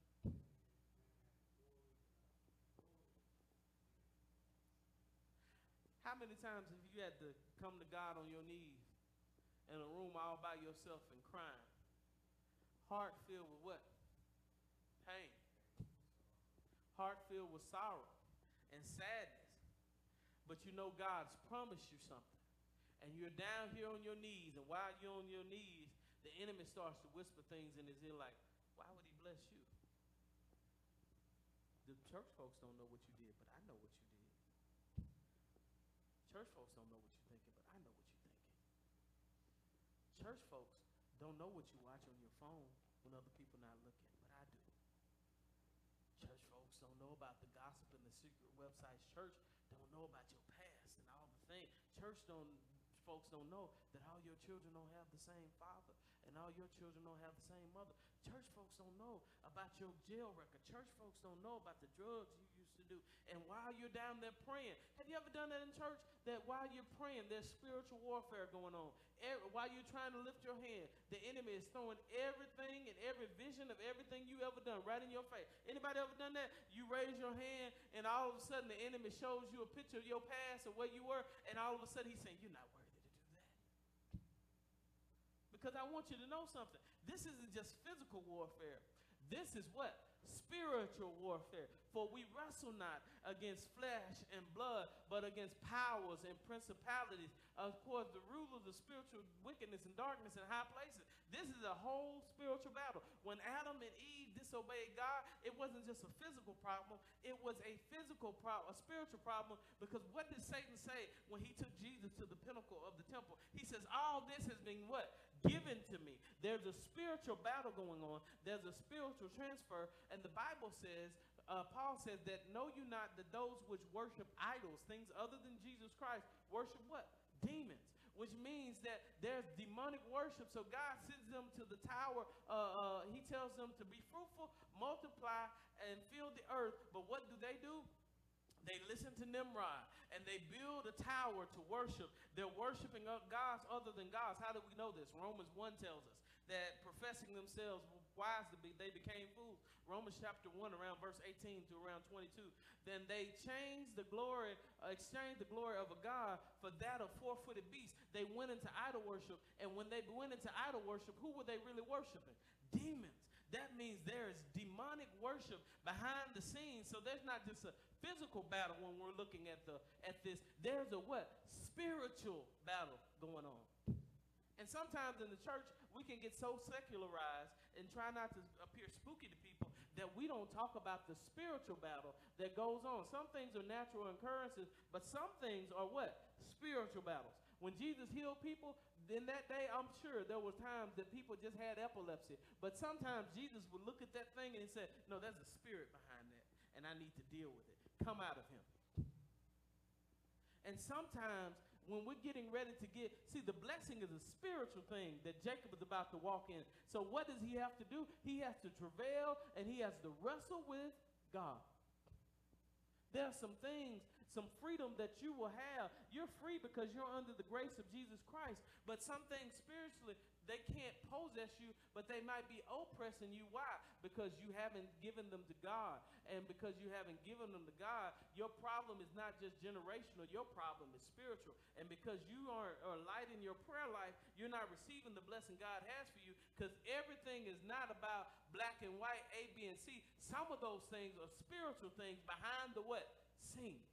S1: How many times have you had to come to God on your knees in a room all by yourself and crying? Heart filled with what? Pain. Heart filled with sorrow and sadness. But you know God's promised you something. And you're down here on your knees, and while you're on your knees, the enemy starts to whisper things in his ear like, Why would he bless you? The church folks don't know what you did, but I know what you did. Church folks don't know what you're thinking, but I know what you're thinking. Church folks don't know what you watch on your phone when other people not looking, but I do. Church folks don't know about the gossip and the secret websites. Church don't know about your past and all the things. Church don't folks don't know that all your children don't have the same father and all your children don't have the same mother. Church folks don't know about your jail record. Church folks don't know about the drugs you do. And while you're down there praying, have you ever done that in church? That while you're praying, there's spiritual warfare going on. Every, while you're trying to lift your hand, the enemy is throwing everything and every vision of everything you ever done right in your face. Anybody ever done that? You raise your hand, and all of a sudden the enemy shows you a picture of your past or where you were, and all of a sudden he's saying, You're not worthy to do that. Because I want you to know something. This isn't just physical warfare. This is what? Spiritual warfare. For we wrestle not against flesh and blood, but against powers and principalities. Of course, the rulers of the spiritual wickedness and darkness in high places. This is a whole spiritual battle. When Adam and Eve disobeyed God, it wasn't just a physical problem, it was a physical problem, a spiritual problem, because what did Satan say when he took Jesus to the pinnacle of the temple? He says, All this has been what? There's a spiritual battle going on, there's a spiritual transfer, and the Bible says, uh, Paul says that know you not that those which worship idols, things other than Jesus Christ, worship what? Demons. Which means that there's demonic worship. So God sends them to the tower. Uh, uh, he tells them to be fruitful, multiply, and fill the earth. But what do they do? They listen to Nimrod and they build a tower to worship. They're worshiping gods other than gods. How do we know this? Romans 1 tells us that professing themselves wise to be, they became fools. Romans chapter 1, around verse 18 to around 22. Then they changed the glory, uh, exchanged the glory of a God for that of four footed beasts. They went into idol worship. And when they went into idol worship, who were they really worshiping? Demons. That means there is demonic worship behind the scenes. So there's not just a physical battle when we're looking at the at this. There's a what? Spiritual battle going on. And sometimes in the church, we can get so secularized and try not to appear spooky to people that we don't talk about the spiritual battle that goes on. Some things are natural occurrences, but some things are what? Spiritual battles. When Jesus healed people, then that day, I'm sure there were times that people just had epilepsy. But sometimes Jesus would look at that thing and he said, No, there's a spirit behind that, and I need to deal with it. Come out of him. And sometimes when we're getting ready to get, see, the blessing is a spiritual thing that Jacob is about to walk in. So what does he have to do? He has to travail and he has to wrestle with God. There are some things, some freedom that you will have. You're free because you're under the grace of Jesus Christ. But some things spiritually, they can't possess you, but they might be oppressing you. Why? Because you haven't given them to God. And because you haven't given them to God, your problem is not just generational, your problem is spiritual. And because you aren't are light in your prayer life, you're not receiving the blessing God has for you because everything is not about black and white, A, B, and C. Some of those things are spiritual things behind the what? Scenes.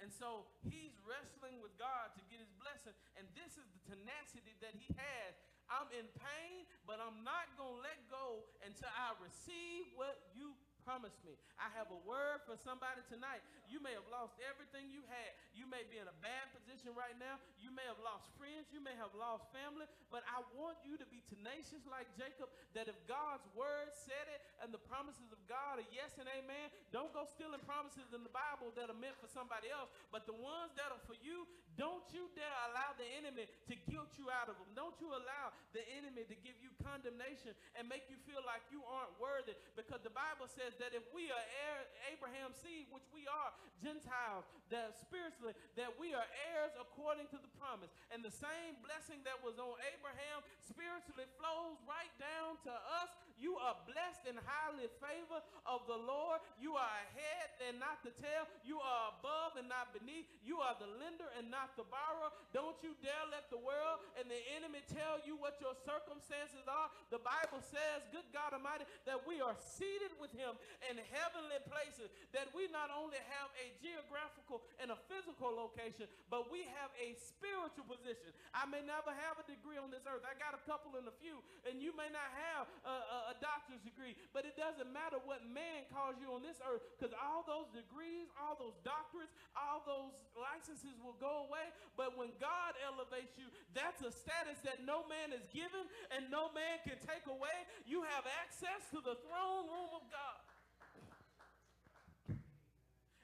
S1: And so he's wrestling with God to get his blessing. And this is the tenacity that he has. I'm in pain, but I'm not going to let go until I receive what you promised me. I have a word for somebody tonight. You may have lost everything you had. You may be in a bad position right now. You may have lost friends. You may have lost family. But I want you to be tenacious like Jacob that if God's word said it and the promises of God are yes and amen, don't go stealing promises in the Bible that are meant for somebody else. But the ones that are for you, don't you dare allow the enemy to guilt you out of them. Don't you allow the enemy to give you condemnation and make you feel like you aren't worthy because the Bible says that if we are Abraham's seed, which we are, Gentiles, that spiritually, that we are heirs according to the promise. And the same blessing that was on Abraham spiritually flows right down to us. You are blessed and highly favored of the Lord. You are ahead and not the tail. You are above and not beneath. You are the lender and not the borrower. Don't you dare let the world and the enemy tell you what your circumstances are. The Bible says, good God Almighty, that we are seated with him in heavenly places. That we not only have a geographical and a physical location, but we have a spiritual position. I may never have a degree on this earth. I got a couple and a few, and you may not have a, a, a doctor's degree, but it doesn't matter what man calls you on this earth because all those degrees, all those doctorates, all those licenses will go away. But when God elevates you, that's a status that no man is given and no man can take away. You have access to the throne room of God.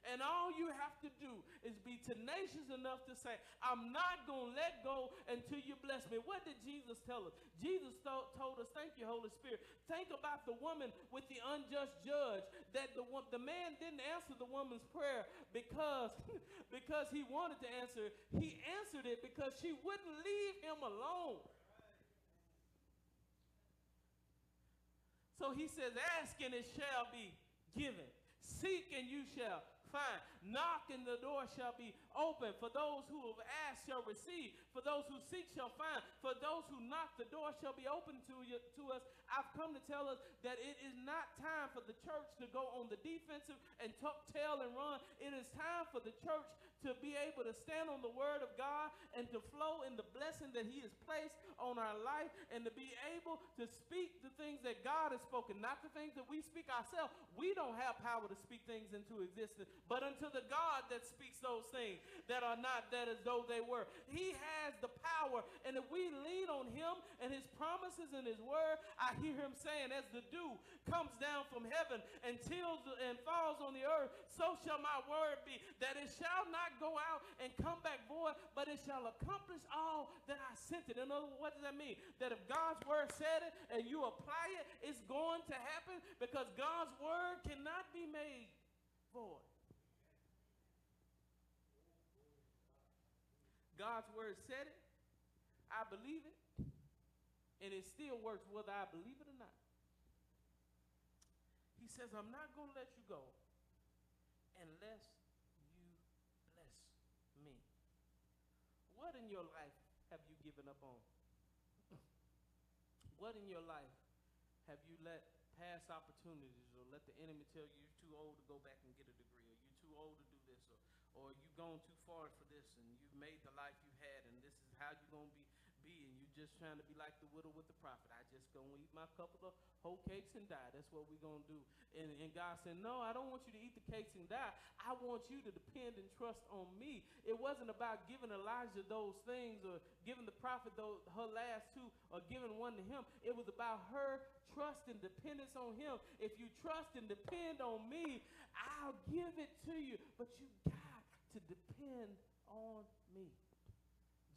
S1: And all you have to do is be tenacious enough to say, I'm not going to let go until you bless me. What did Jesus tell us? Jesus th- told us, thank you, Holy Spirit. Think about the woman with the unjust judge, that the, the man didn't answer the woman's prayer because, (laughs) because he wanted to answer. He answered it because she wouldn't leave him alone. So he says, Ask and it shall be given. Seek and you shall find. Knock and the door shall be open. For those who have asked shall receive. For those who seek shall find. For those who knock, the door shall be open to you to us. I've come to tell us that it is not time for the church to go on the defensive and tuck tail and run. It is time for the church to be able to stand on the word of God and to flow in the blessing that He has placed on our life and to be able to speak the things that God has spoken, not the things that we speak ourselves. We don't have power to speak things into existence, but unto the God that speaks those things that are not that as though they were. He has the power, and if we lean on Him and His promises and His word, I hear Him saying, as the dew comes down from heaven and tills and falls on the earth, so shall my word be, that it shall not go out and come back void, but it shall accomplish all that I sent it. In other words, what does that mean? That if God's word said it and you apply it, it's going to happen because God's word cannot be made void. God's word said it. I believe it. And it still works whether I believe it or not. He says, I'm not going to let you go unless you bless me. What in your life have you given up on? What in your life have you let pass opportunities or let the enemy tell you you're too old to go back and get a degree or you're too old to or, you've gone too far for this and you've made the life you had and this is how you're going to be B, and you're just trying to be like the widow with the prophet. I just gonna eat my couple of whole cakes and die. That's what we're gonna do. And, and God said, No, I don't want you to eat the cakes and die. I want you to depend and trust on me. It wasn't about giving Elijah those things or giving the prophet those, her last two or giving one to him. It was about her trust and dependence on him. If you trust and depend on me, I'll give it to you. But you got to depend on me.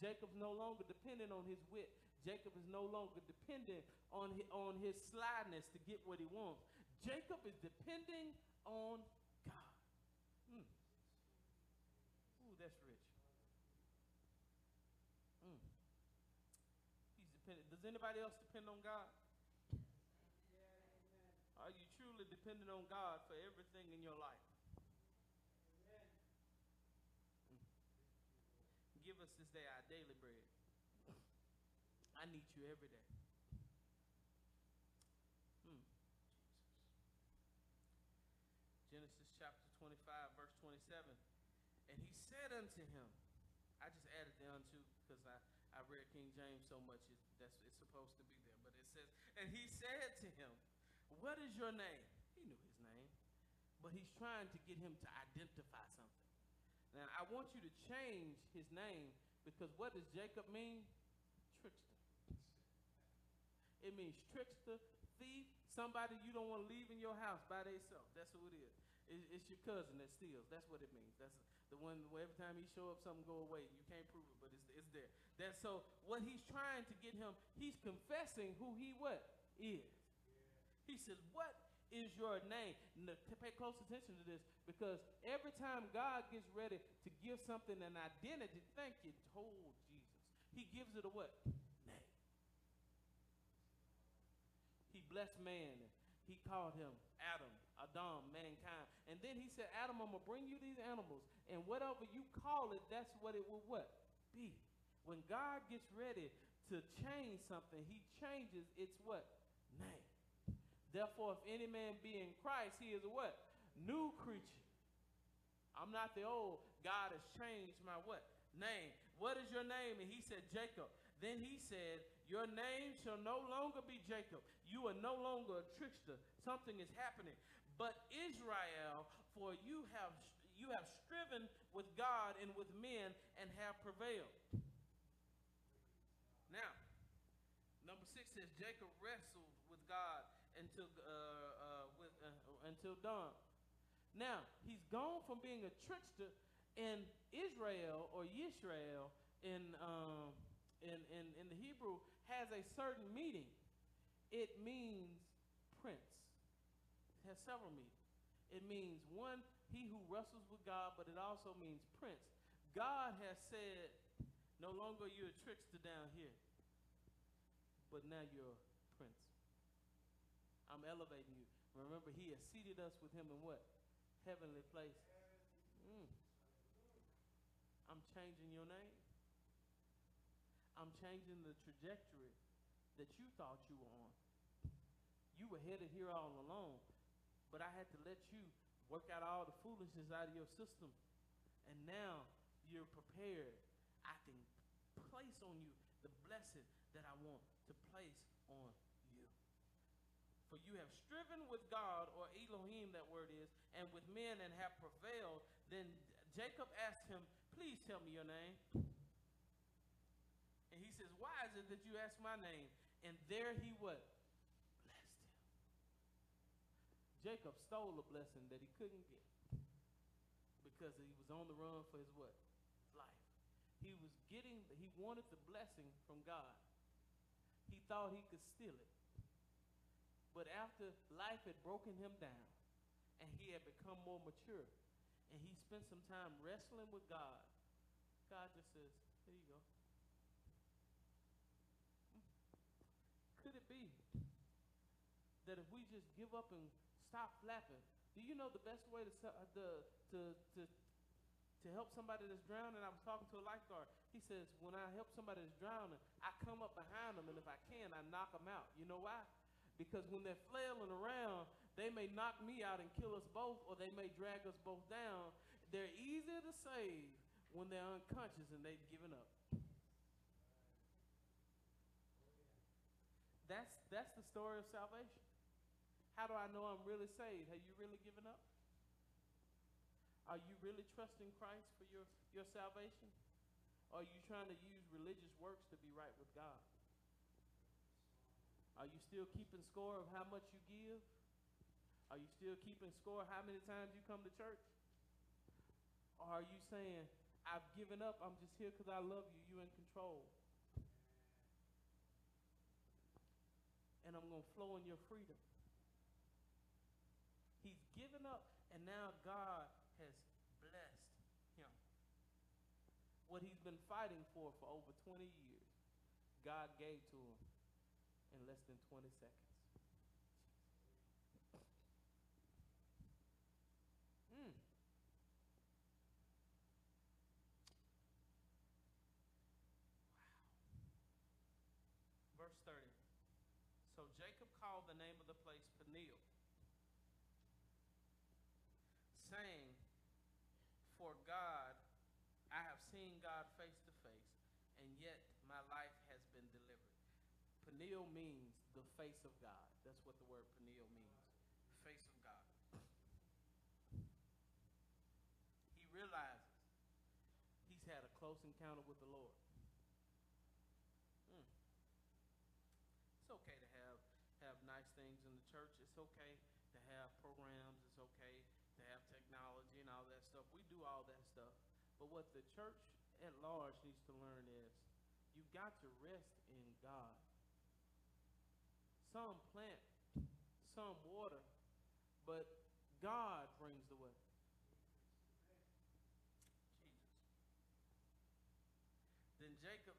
S1: Jacob's no longer dependent on his wit. Jacob is no longer dependent on his, on his slyness to get what he wants. Jacob is depending on God. Mm. Ooh, that's rich. Mm. He's dependent. Does anybody else depend on God? Are you truly dependent on God for everything in your life? Give us this day our daily bread. I need you every day. Hmm. Genesis chapter 25, verse 27. And he said unto him, I just added the unto because I, I read King James so much, it, that's, it's supposed to be there. But it says, And he said to him, What is your name? He knew his name, but he's trying to get him to identify something. Now, I want you to change his name because what does Jacob mean? Trickster. It means trickster, thief, somebody you don't want to leave in your house by themselves. That's who it is. It, it's your cousin that steals. That's what it means. That's the one where every time he show up, something go away. You can't prove it, but it's, it's there. That's so what he's trying to get him, he's confessing who he what is. He says, What is your name? To pay close attention to this because every time God gets ready to give something an identity, thank you, told Jesus. He gives it a what? Name. He blessed man. He called him Adam, Adam, mankind. And then he said, Adam, I'm gonna bring you these animals, and whatever you call it, that's what it will what? Be. When God gets ready to change something, he changes its what? Name. Therefore, if any man be in Christ, he is a what? New creature. I'm not the old. God has changed my what? Name. What is your name? And he said, Jacob. Then he said, Your name shall no longer be Jacob. You are no longer a trickster. Something is happening. But Israel, for you have you have striven with God and with men and have prevailed. Now, number six says Jacob wrestled with God until uh, uh, with, uh, until dawn. Now he's gone from being a trickster in Israel or Yisrael in, um, in, in, in the Hebrew has a certain meaning. It means prince. It has several meanings. It means one, he who wrestles with God, but it also means prince. God has said, no longer you're a trickster down here, but now you're. I'm elevating you. Remember, he has seated us with him in what? Heavenly place. Mm. I'm changing your name. I'm changing the trajectory that you thought you were on. You were headed here all alone, but I had to let you work out all the foolishness out of your system. And now you're prepared. I can place on you the blessing that I want to place on. For you have striven with God, or Elohim, that word is, and with men and have prevailed. Then Jacob asked him, Please tell me your name. And he says, Why is it that you ask my name? And there he what? Blessed him. Jacob stole a blessing that he couldn't get because he was on the run for his what? Life. He was getting, he wanted the blessing from God. He thought he could steal it. But after life had broken him down and he had become more mature and he spent some time wrestling with God, God just says, Here you go. Could it be that if we just give up and stop flapping, do you know the best way to, uh, to, to, to, to help somebody that's drowning? I was talking to a lifeguard. He says, when I help somebody that's drowning, I come up behind them, and if I can, I knock them out. You know why? Because when they're flailing around, they may knock me out and kill us both, or they may drag us both down. They're easier to save when they're unconscious and they've given up. That's that's the story of salvation. How do I know I'm really saved? Have you really given up? Are you really trusting Christ for your, your salvation? Or are you trying to use religious works to be right with God? Are you still keeping score of how much you give? Are you still keeping score how many times you come to church? Or are you saying, I've given up, I'm just here because I love you, you're in control? And I'm going to flow in your freedom. He's given up, and now God has blessed him. What he's been fighting for for over 20 years, God gave to him less than 20 seconds. Mm. Wow. Verse 30. So Jacob called the name of the place Peniel, saying, For God, I have seen God face to face, and yet my life has been delivered. Peniel means the face of God. That's what the word Peniel means. Face of God. He realizes he's had a close encounter with the Lord. Mm. It's okay to have have nice things in the church. It's okay to have programs. It's okay to have technology and all that stuff. We do all that stuff. But what the church at large needs to learn is you've got to rest in God. Some plant, some water, but God brings the way. Then Jacob,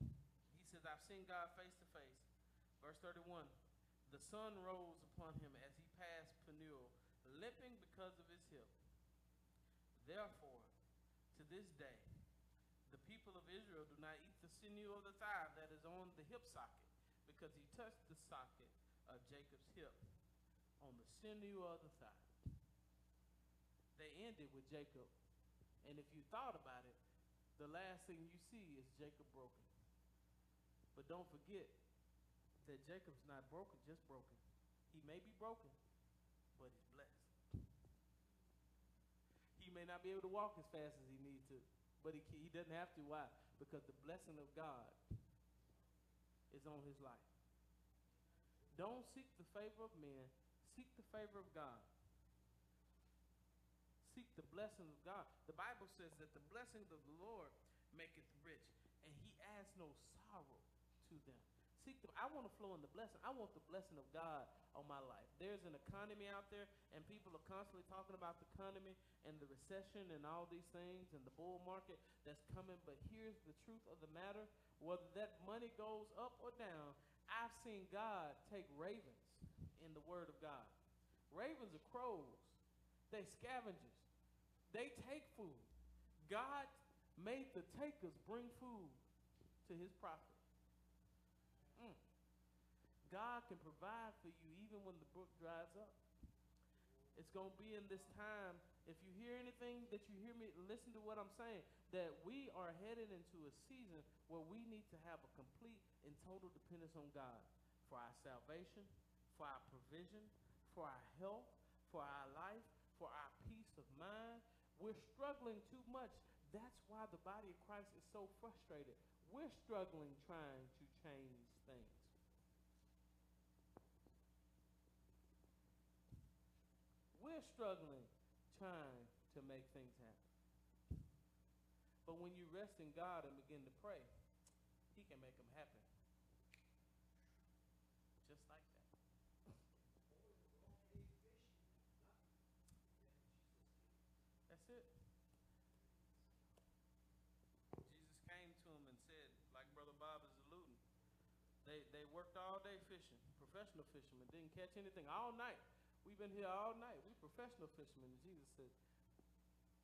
S1: he says, I've seen God face to face. Verse 31 The sun rose upon him as he passed Peniel, limping because of his hip. Therefore, to this day, the people of Israel do not eat the sinew of the thigh that is on the hip socket, because he touched the socket of Jacob's hip on the sinew of the thigh. They ended with Jacob. And if you thought about it, the last thing you see is Jacob broken. But don't forget that Jacob's not broken, just broken. He may be broken, but he's blessed. He may not be able to walk as fast as he needs to, but he, he doesn't have to. Why? Because the blessing of God is on his life. Don't seek the favor of men, seek the favor of God. Seek the blessing of God. The Bible says that the blessing of the Lord maketh rich, and he adds no sorrow to them. Seek the, I want to flow in the blessing. I want the blessing of God on my life. There's an economy out there, and people are constantly talking about the economy and the recession and all these things and the bull market that's coming. But here's the truth of the matter whether that money goes up or down, I've seen God take ravens in the Word of God. Ravens are crows, they scavengers, they take food. God made the takers bring food to his prophet. Mm. God can provide for you even when the brook dries up. It's going to be in this time. If you hear anything that you hear me, listen to what I'm saying. That we are headed into a season where we need to have a complete and total dependence on God for our salvation, for our provision, for our health, for our life, for our peace of mind. We're struggling too much. That's why the body of Christ is so frustrated. We're struggling trying to change things. We're struggling trying to make things happen. But when you rest in God and begin to pray, He can make them happen. Just like that. That's it. Jesus came to him and said, like Brother Bob is alluding, they, they worked all day fishing, professional fishermen, didn't catch anything all night. We've been here all night. We professional fishermen. And Jesus said,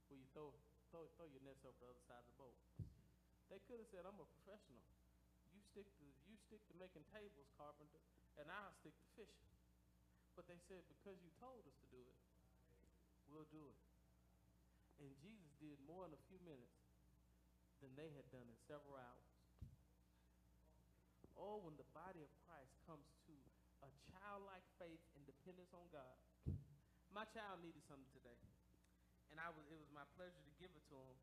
S1: Will you throw, throw, throw your nets over the other side of the boat? They could have said, I'm a professional. You stick to you stick to making tables, carpenter, and I'll stick to fishing. But they said, Because you told us to do it, we'll do it. And Jesus did more in a few minutes than they had done in several hours. Oh, when the body of Christ comes to a childlike faith dependence on God. My child needed something today, and I was it was my pleasure to give it to him.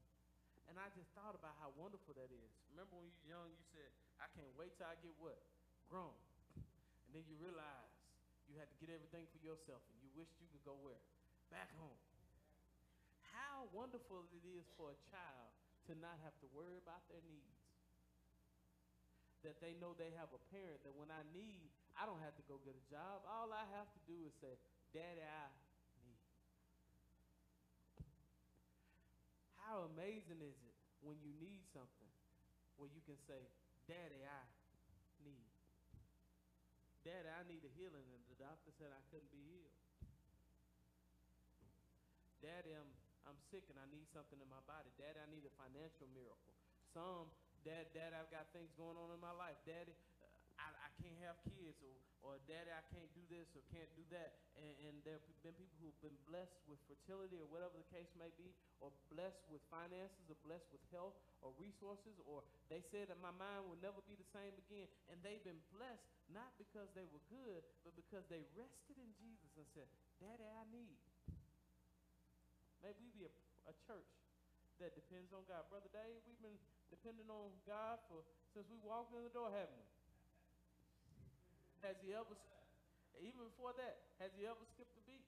S1: And I just thought about how wonderful that is. Remember when you were young, you said, "I can't wait till I get what grown," and then you realize you had to get everything for yourself, and you wished you could go where back home. How wonderful it is for a child to not have to worry about their needs. That they know they have a parent that when I need, I don't have to go get a job. All I have to do is say, Daddy, I need. How amazing is it when you need something where you can say, Daddy, I need. Daddy, I need a healing, and the doctor said I couldn't be healed. Daddy, I'm I'm sick and I need something in my body. Daddy, I need a financial miracle. Some, Dad, Dad, I've got things going on in my life. Daddy, can't have kids, or, or Daddy, I can't do this or can't do that. And, and there have been people who've been blessed with fertility or whatever the case may be, or blessed with finances, or blessed with health or resources, or they said that my mind will never be the same again. And they've been blessed not because they were good, but because they rested in Jesus and said, Daddy, I need. Maybe we be a, a church that depends on God. Brother Dave, we've been depending on God for since we walked in the door, haven't we? Has he ever, even before that, has he ever skipped a beat?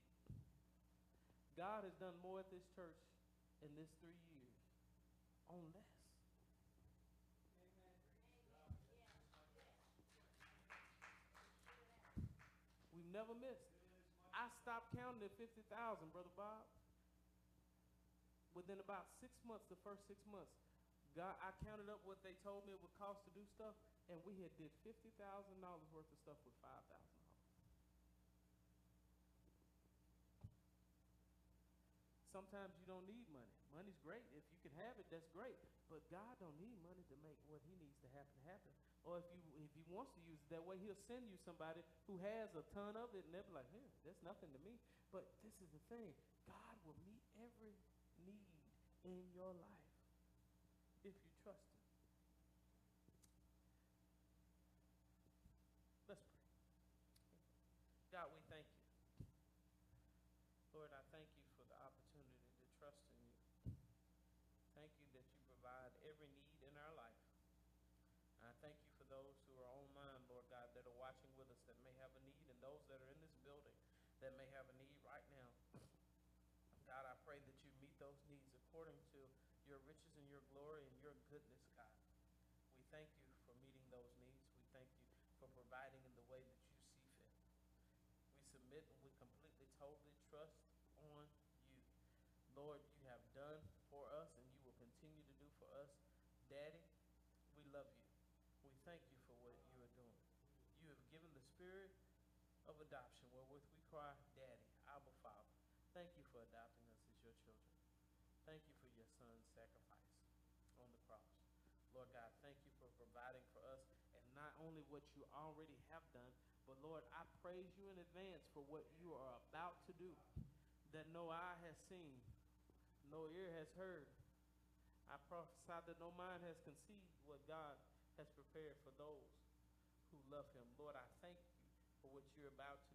S1: God has done more at this church in this three years on less. We've never missed. I stopped counting at 50,000, Brother Bob within about six months, the first six months, God, I counted up what they told me it would cost to do stuff, and we had did fifty thousand dollars worth of stuff with five thousand dollars. Sometimes you don't need money. Money's great. If you can have it, that's great. But God don't need money to make what He needs to happen happen. Or if you if He wants to use it that way, He'll send you somebody who has a ton of it, and they'll be like, "Here, that's nothing to me." But this is the thing: God will meet every need in your life trust Him. Let's pray. God, we thank you. Lord, I thank you for the opportunity to trust in you. Thank you that you provide every need in our life. And I thank you for those who are online, Lord God, that are watching with us that may have a need, and those that are in this building that may have a need right now. God, I pray that you meet those needs according to your riches and your glory and your goodness, God. We thank you for meeting those needs. We thank you for providing in the way that you see fit. We submit and we completely, totally trust on you. Lord, you have done for us and you will continue to do for us. Daddy, we love you. We thank you for what you are doing. You have given the spirit of adoption wherewith we cry, Daddy, Abba Father. Thank you for adopting us as your children. Thank you for your son's sacrifice on the cross. Lord God, thank you for providing for us and not only what you already have done, but Lord, I praise you in advance for what you are about to do that no eye has seen, no ear has heard. I prophesy that no mind has conceived what God has prepared for those who love him. Lord, I thank you for what you're about to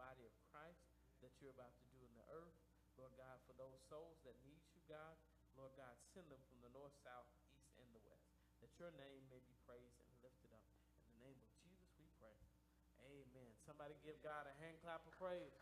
S1: body of Christ, that you're about to do in the earth. Lord God, for those souls that need you, God, Lord God, send them from the north, south, east, and the west, that your name may be praised and lifted up. In the name of Jesus, we pray. Amen. Somebody give God a hand clap of praise.